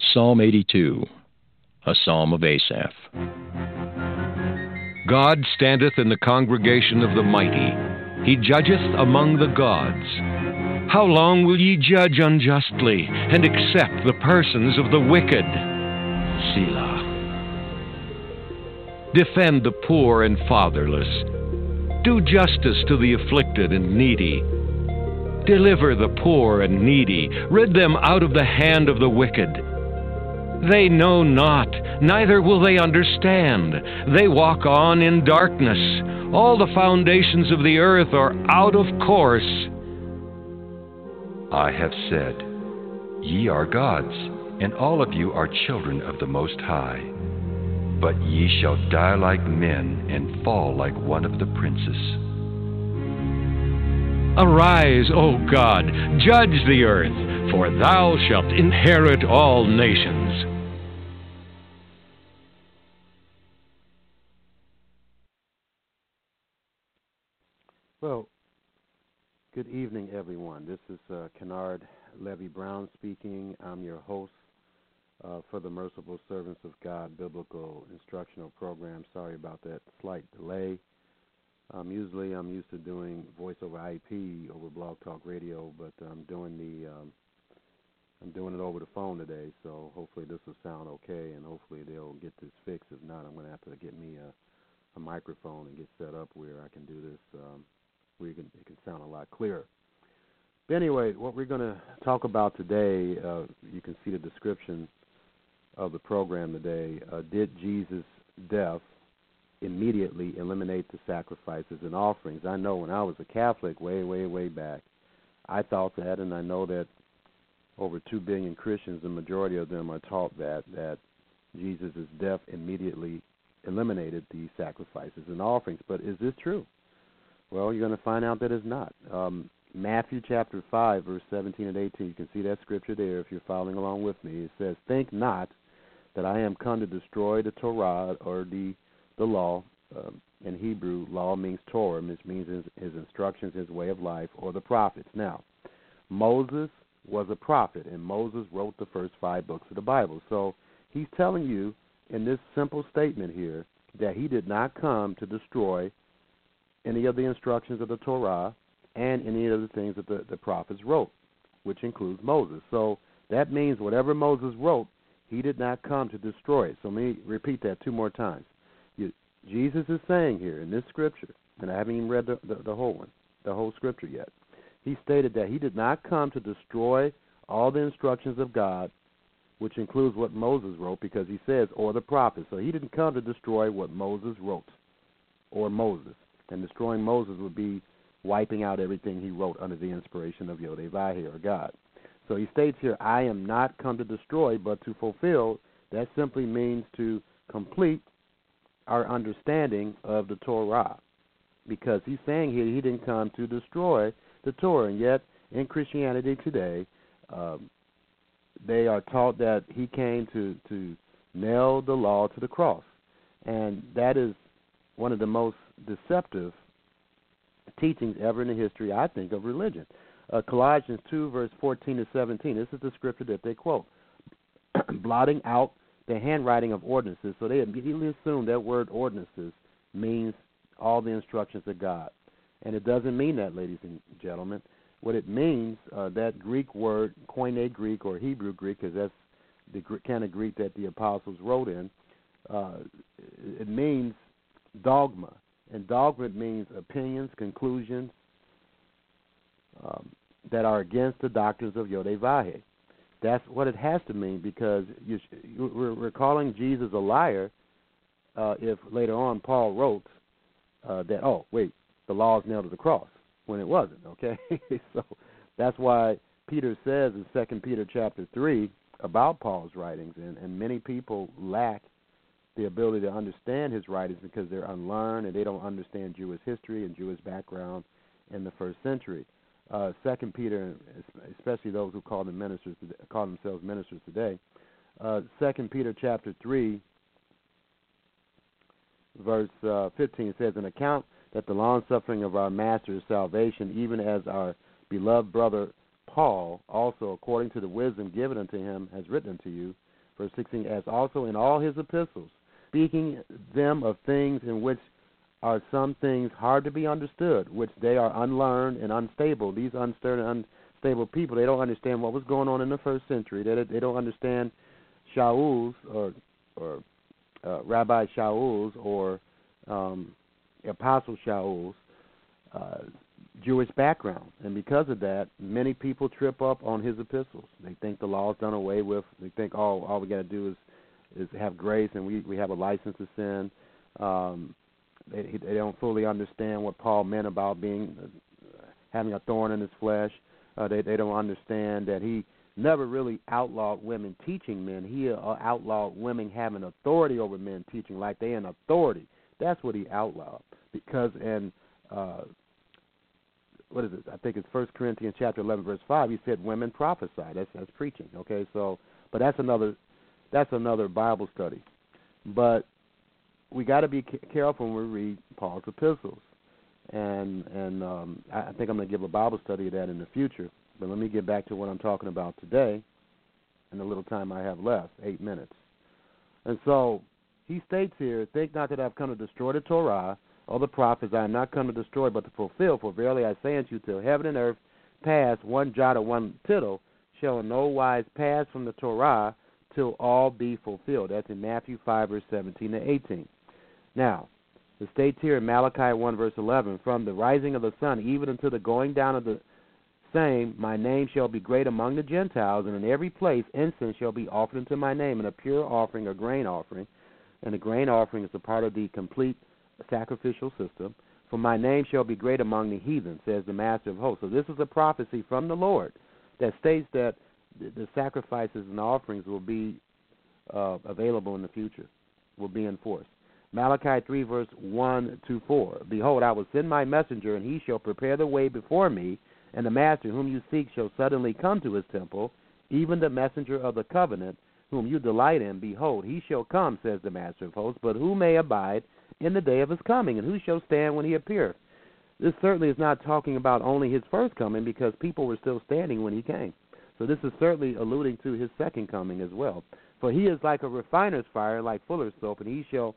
Psalm 82, a psalm of Asaph. God standeth in the congregation of the mighty. He judgeth among the gods. How long will ye judge unjustly and accept the persons of the wicked? Selah. Defend the poor and fatherless. Do justice to the afflicted and needy. Deliver the poor and needy. Rid them out of the hand of the wicked. They know not, neither will they understand. They walk on in darkness. All the foundations of the earth are out of course. I have said, Ye are gods, and all of you are children of the Most High. But ye shall die like men and fall like one of the princes. Arise, O God, judge the earth, for thou shalt inherit all nations. Well, good evening, everyone. This is uh, Kennard Levi Brown speaking. I'm your host uh, for the Merciful Servants of God Biblical Instructional Program. Sorry about that slight delay. Um, usually, I'm used to doing voice over IP over Blog Talk Radio, but I'm doing the um, I'm doing it over the phone today. So hopefully, this will sound okay, and hopefully, they'll get this fixed. If not, I'm going to have to get me a, a microphone and get set up where I can do this. Um, where can, it can sound a lot clearer. But anyway, what we're going to talk about today, uh, you can see the description of the program today. Uh, did Jesus' death immediately eliminate the sacrifices and offerings? I know when I was a Catholic way, way, way back, I thought that, and I know that over two billion Christians, the majority of them are taught that that Jesus' death immediately eliminated the sacrifices and offerings. But is this true? Well, you're going to find out that it's not. Um, Matthew chapter 5, verse 17 and 18, you can see that scripture there if you're following along with me. It says, Think not that I am come to destroy the Torah or the, the law. Um, in Hebrew, law means Torah, which means his, his instructions, his way of life, or the prophets. Now, Moses was a prophet, and Moses wrote the first five books of the Bible. So he's telling you in this simple statement here that he did not come to destroy any of the instructions of the Torah and any of the things that the, the prophets wrote, which includes Moses. So that means whatever Moses wrote, he did not come to destroy it. So let me repeat that two more times. You, Jesus is saying here in this scripture, and I haven't even read the, the, the whole one, the whole scripture yet. He stated that he did not come to destroy all the instructions of God, which includes what Moses wrote, because he says, or the prophets. So he didn't come to destroy what Moses wrote, or Moses and destroying Moses would be wiping out everything he wrote under the inspiration of Yodhe or God. So he states here, I am not come to destroy, but to fulfill. That simply means to complete our understanding of the Torah. Because he's saying here he didn't come to destroy the Torah. And yet, in Christianity today, um, they are taught that he came to, to nail the law to the cross. And that is one of the most deceptive teachings ever in the history, I think, of religion. Uh, Colossians 2, verse 14 to 17. This is the scripture that they quote. Blotting out the handwriting of ordinances. So they immediately assume that word ordinances means all the instructions of God. And it doesn't mean that, ladies and gentlemen. What it means, uh, that Greek word, Koine Greek or Hebrew Greek, because that's the kind of Greek that the apostles wrote in, uh, it means dogma. And dogma means opinions, conclusions um, that are against the doctrines of Yodhe That's what it has to mean because you, we're, we're calling Jesus a liar uh, if later on Paul wrote uh, that, oh, wait, the law is nailed to the cross when it wasn't, okay? so That's why Peter says in Second Peter chapter three about Paul's writings, and, and many people lack the ability to understand his writings because they're unlearned and they don't understand Jewish history and Jewish background in the first century. Uh, Second Peter, especially those who call them ministers, call themselves ministers today. Uh, Second Peter chapter three, verse uh, 15 says, "An account that the long suffering of our Master is salvation, even as our beloved brother Paul, also according to the wisdom given unto him, has written unto you." Verse 16, as also in all his epistles, speaking them of things in which are some things hard to be understood, which they are unlearned and unstable. These unstable and unstable people, they don't understand what was going on in the first century. They they don't understand Shaul's or or uh, Rabbi Shaul's or um, Apostle Shaul's uh, Jewish background, and because of that, many people trip up on his epistles. They think the law is done away with. They think all all we got to do is is have grace and we we have a license to sin. Um, they they don't fully understand what Paul meant about being uh, having a thorn in his flesh. Uh, they they don't understand that he never really outlawed women teaching men. He uh, outlawed women having authority over men teaching, like they in authority. That's what he outlawed because in uh, what is it? I think it's First Corinthians chapter eleven verse five. He said women prophesy. That's that's preaching. Okay, so but that's another that's another Bible study. But we got to be careful when we read Paul's epistles, and and um, I think I'm going to give a Bible study of that in the future. But let me get back to what I'm talking about today, in the little time I have left, eight minutes. And so he states here, "Think not that I've come to destroy the Torah or the prophets. I am not come to destroy, but to fulfill. For verily I say unto you, till heaven and earth pass, one jot or one tittle shall in no wise pass from the Torah." Till all be fulfilled. That's in Matthew 5, verse 17 to 18. Now, it states here in Malachi 1, verse 11 From the rising of the sun even until the going down of the same, my name shall be great among the Gentiles, and in every place incense shall be offered unto my name, and a pure offering, a grain offering. And the grain offering is a part of the complete sacrificial system. For my name shall be great among the heathen, says the Master of hosts. So this is a prophecy from the Lord that states that the sacrifices and offerings will be uh, available in the future, will be enforced. Malachi 3, verse 1 to 4. Behold, I will send my messenger, and he shall prepare the way before me, and the master whom you seek shall suddenly come to his temple, even the messenger of the covenant, whom you delight in. Behold, he shall come, says the master of hosts, but who may abide in the day of his coming, and who shall stand when he appeareth? This certainly is not talking about only his first coming, because people were still standing when he came. So this is certainly alluding to his second coming as well. For he is like a refiner's fire, like fuller's soap, and he shall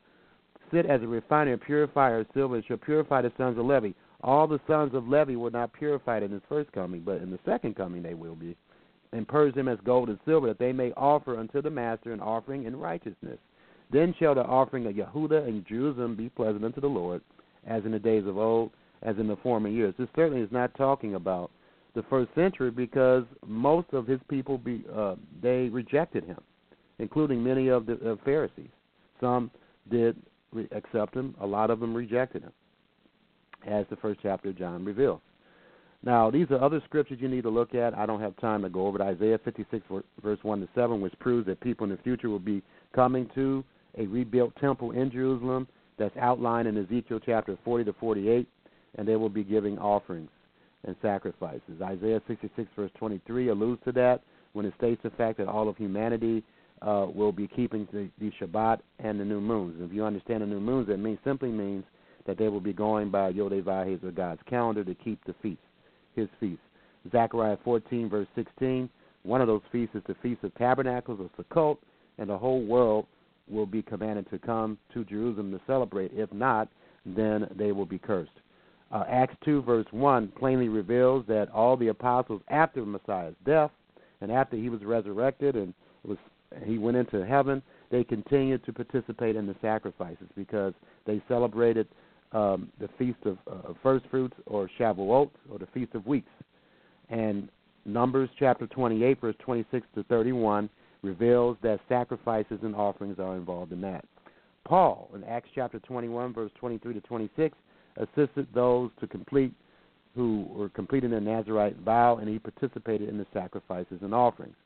sit as a refiner and purifier of silver, and shall purify the sons of Levi. All the sons of Levi were not purified in his first coming, but in the second coming they will be, and purge them as gold and silver, that they may offer unto the Master an offering in righteousness. Then shall the offering of Yehuda and Jerusalem be pleasant unto the Lord, as in the days of old, as in the former years. This certainly is not talking about the first century because most of his people be uh, they rejected him, including many of the uh, Pharisees. Some did re- accept him. A lot of them rejected him, as the first chapter of John reveals. Now, these are other scriptures you need to look at. I don't have time to go over it. Isaiah 56, verse 1 to 7, which proves that people in the future will be coming to a rebuilt temple in Jerusalem that's outlined in Ezekiel chapter 40 to 48, and they will be giving offerings and sacrifices. Isaiah 66, verse 23, alludes to that when it states the fact that all of humanity uh, will be keeping the, the Shabbat and the new moons. If you understand the new moons, that means simply means that they will be going by Yodevah, or God's calendar, to keep the feast, his feast. Zechariah 14, verse 16, one of those feasts is the Feast of Tabernacles or Sukkot, and the whole world will be commanded to come to Jerusalem to celebrate. If not, then they will be cursed. Uh, Acts 2, verse 1, plainly reveals that all the apostles, after Messiah's death and after he was resurrected and was he went into heaven, they continued to participate in the sacrifices because they celebrated um, the feast of uh, first fruits or Shavuot or the feast of weeks. And Numbers chapter 28, verse 26 to 31 reveals that sacrifices and offerings are involved in that. Paul in Acts chapter 21, verse 23 to 26 assisted those to complete who were completing their Nazarite vow, and he participated in the sacrifices and offerings.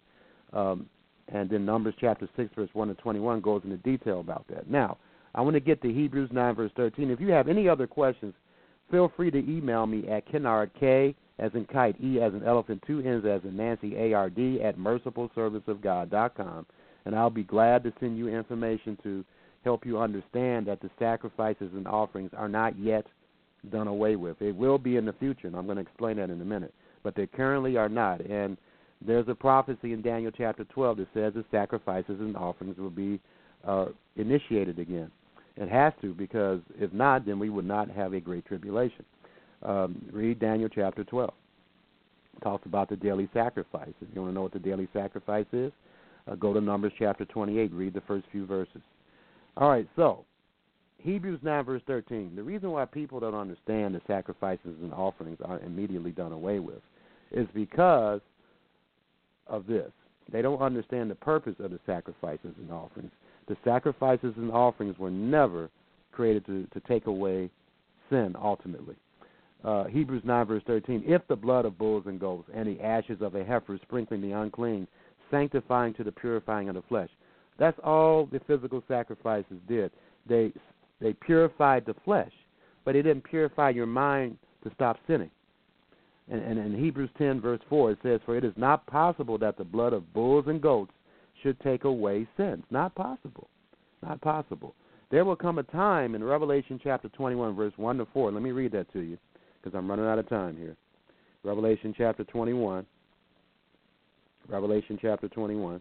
Um, and then Numbers chapter 6, verse 1 to 21 goes into detail about that. Now, I want to get to Hebrews 9, verse 13. If you have any other questions, feel free to email me at Kennard, K as in kite, E as in elephant, two N's as in Nancy, A-R-D, at mercifulserviceofgod.com. And I'll be glad to send you information to help you understand that the sacrifices and offerings are not yet done away with. It will be in the future, and I'm going to explain that in a minute. But they currently are not. And there's a prophecy in Daniel chapter 12 that says the sacrifices and offerings will be uh, initiated again. It has to, because if not, then we would not have a great tribulation. Um, read Daniel chapter 12. It talks about the daily sacrifice. If you want to know what the daily sacrifice is, uh, go to Numbers chapter 28. Read the first few verses. All right, so Hebrews 9, verse 13. The reason why people don't understand the sacrifices and offerings are immediately done away with is because of this. They don't understand the purpose of the sacrifices and offerings. The sacrifices and offerings were never created to, to take away sin ultimately. Uh, Hebrews 9, verse 13. If the blood of bulls and goats and the ashes of a heifer sprinkling the unclean, sanctifying to the purifying of the flesh. That's all the physical sacrifices did. They they purified the flesh, but it didn't purify your mind to stop sinning. And, and in Hebrews 10, verse 4, it says, For it is not possible that the blood of bulls and goats should take away sins. Not possible. Not possible. There will come a time in Revelation chapter 21, verse 1 to 4. Let me read that to you because I'm running out of time here. Revelation chapter 21. Revelation chapter 21.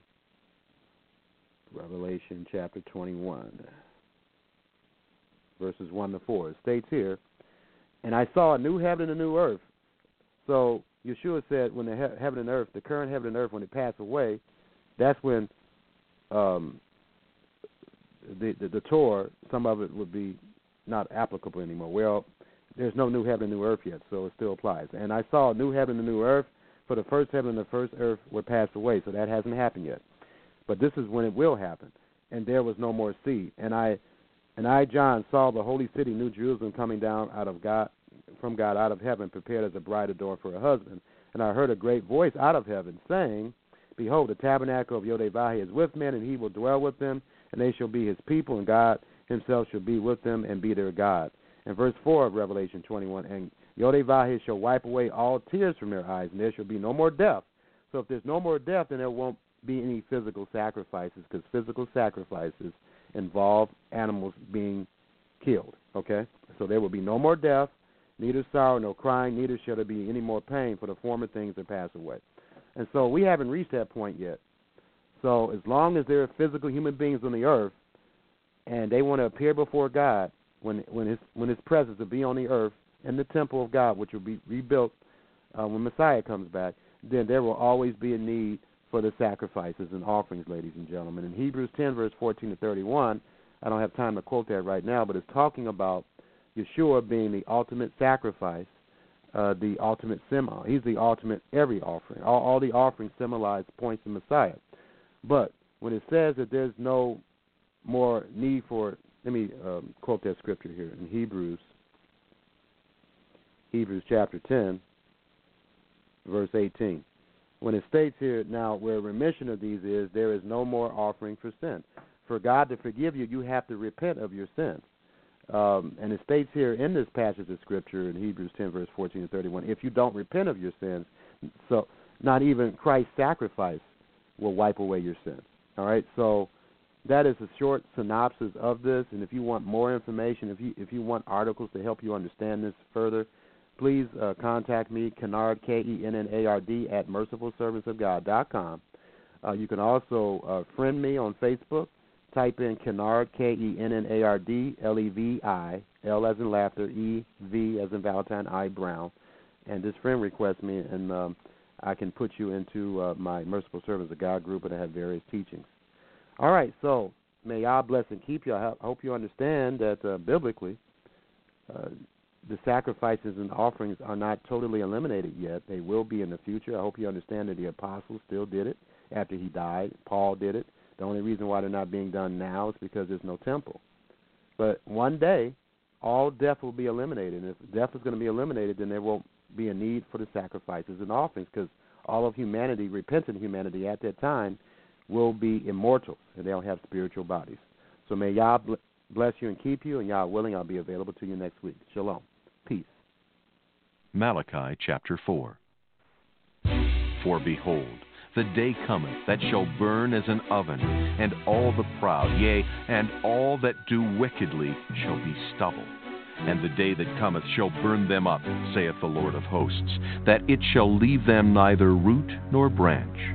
Revelation chapter 21, verses 1 to 4. It states here, And I saw a new heaven and a new earth. So Yeshua said, when the he- heaven and earth, the current heaven and earth, when it pass away, that's when um, the, the the Torah, some of it would be not applicable anymore. Well, there's no new heaven and new earth yet, so it still applies. And I saw a new heaven and new earth, for the first heaven and the first earth were passed away, so that hasn't happened yet. But this is when it will happen. And there was no more sea. And I and I John saw the holy city, New Jerusalem, coming down out of God from God out of heaven, prepared as a bride adorned for her husband. And I heard a great voice out of heaven saying, Behold, the tabernacle of Yodevahi is with men, and he will dwell with them, and they shall be his people, and God himself shall be with them and be their God. And verse 4 of Revelation 21, and Yodevahi shall wipe away all tears from their eyes, and there shall be no more death. So if there's no more death, then there won't be any physical sacrifices, because physical sacrifices involve animals being killed. Okay? So there will be no more death, neither sorrow, no crying, neither shall there be any more pain, for the former things are passed away. And so we haven't reached that point yet. So as long as there are physical human beings on the earth and they want to appear before God when when his when his presence will be on the earth in the temple of God, which will be rebuilt uh, when Messiah comes back, then there will always be a need for the sacrifices and offerings, ladies and gentlemen. In Hebrews 10, verse 14 to 31, I don't have time to quote that right now, but it's talking about Yeshua being the ultimate sacrifice, uh, the ultimate symbol. He's the ultimate every offering. All, all the offerings symbolize points to Messiah. But when it says that there's no more need for, let me um, quote that scripture here in Hebrews, Hebrews chapter 10, verse 18. When it states here, now where remission of these is, there is no more offering for sin. For God to forgive you, you have to repent of your sins. Um, and it states here in this passage of Scripture in Hebrews 10, verse 14 and 31, if you don't repent of your sins, so not even Christ's sacrifice will wipe away your sins. All right, so that is a short synopsis of this. And if you want more information, if you if you want articles to help you understand this further, please uh, contact me, Kennard, K E N N A R D, at mercifulservantsofgod.com. Uh, you can also uh, friend me on Facebook. Type in Kennard, K E N N A R D, L E V I, L as in laughter, E V as in Valentine, I Brown. And this friend requests me, and um, I can put you into uh, my Merciful Servants of God group, and I have various teachings. All right, so may God bless and keep you. I hope you understand that uh, biblically, uh, the sacrifices and offerings are not totally eliminated yet. They will be in the future. I hope you understand that the apostles still did it after he died. Paul did it. The only reason why they're not being done now is because there's no temple. But one day, all death will be eliminated. And if death is going to be eliminated, then there won't be a need for the sacrifices and offerings because all of humanity, repentant humanity at that time, will be immortal and they'll have spiritual bodies. So may Yah bless you and keep you, and Yah willing, I'll be available to you next week. Shalom. Peace. Malachi chapter 4. For behold, the day cometh that shall burn as an oven, and all the proud, yea, and all that do wickedly, shall be stubble. And the day that cometh shall burn them up, saith the Lord of hosts, that it shall leave them neither root nor branch.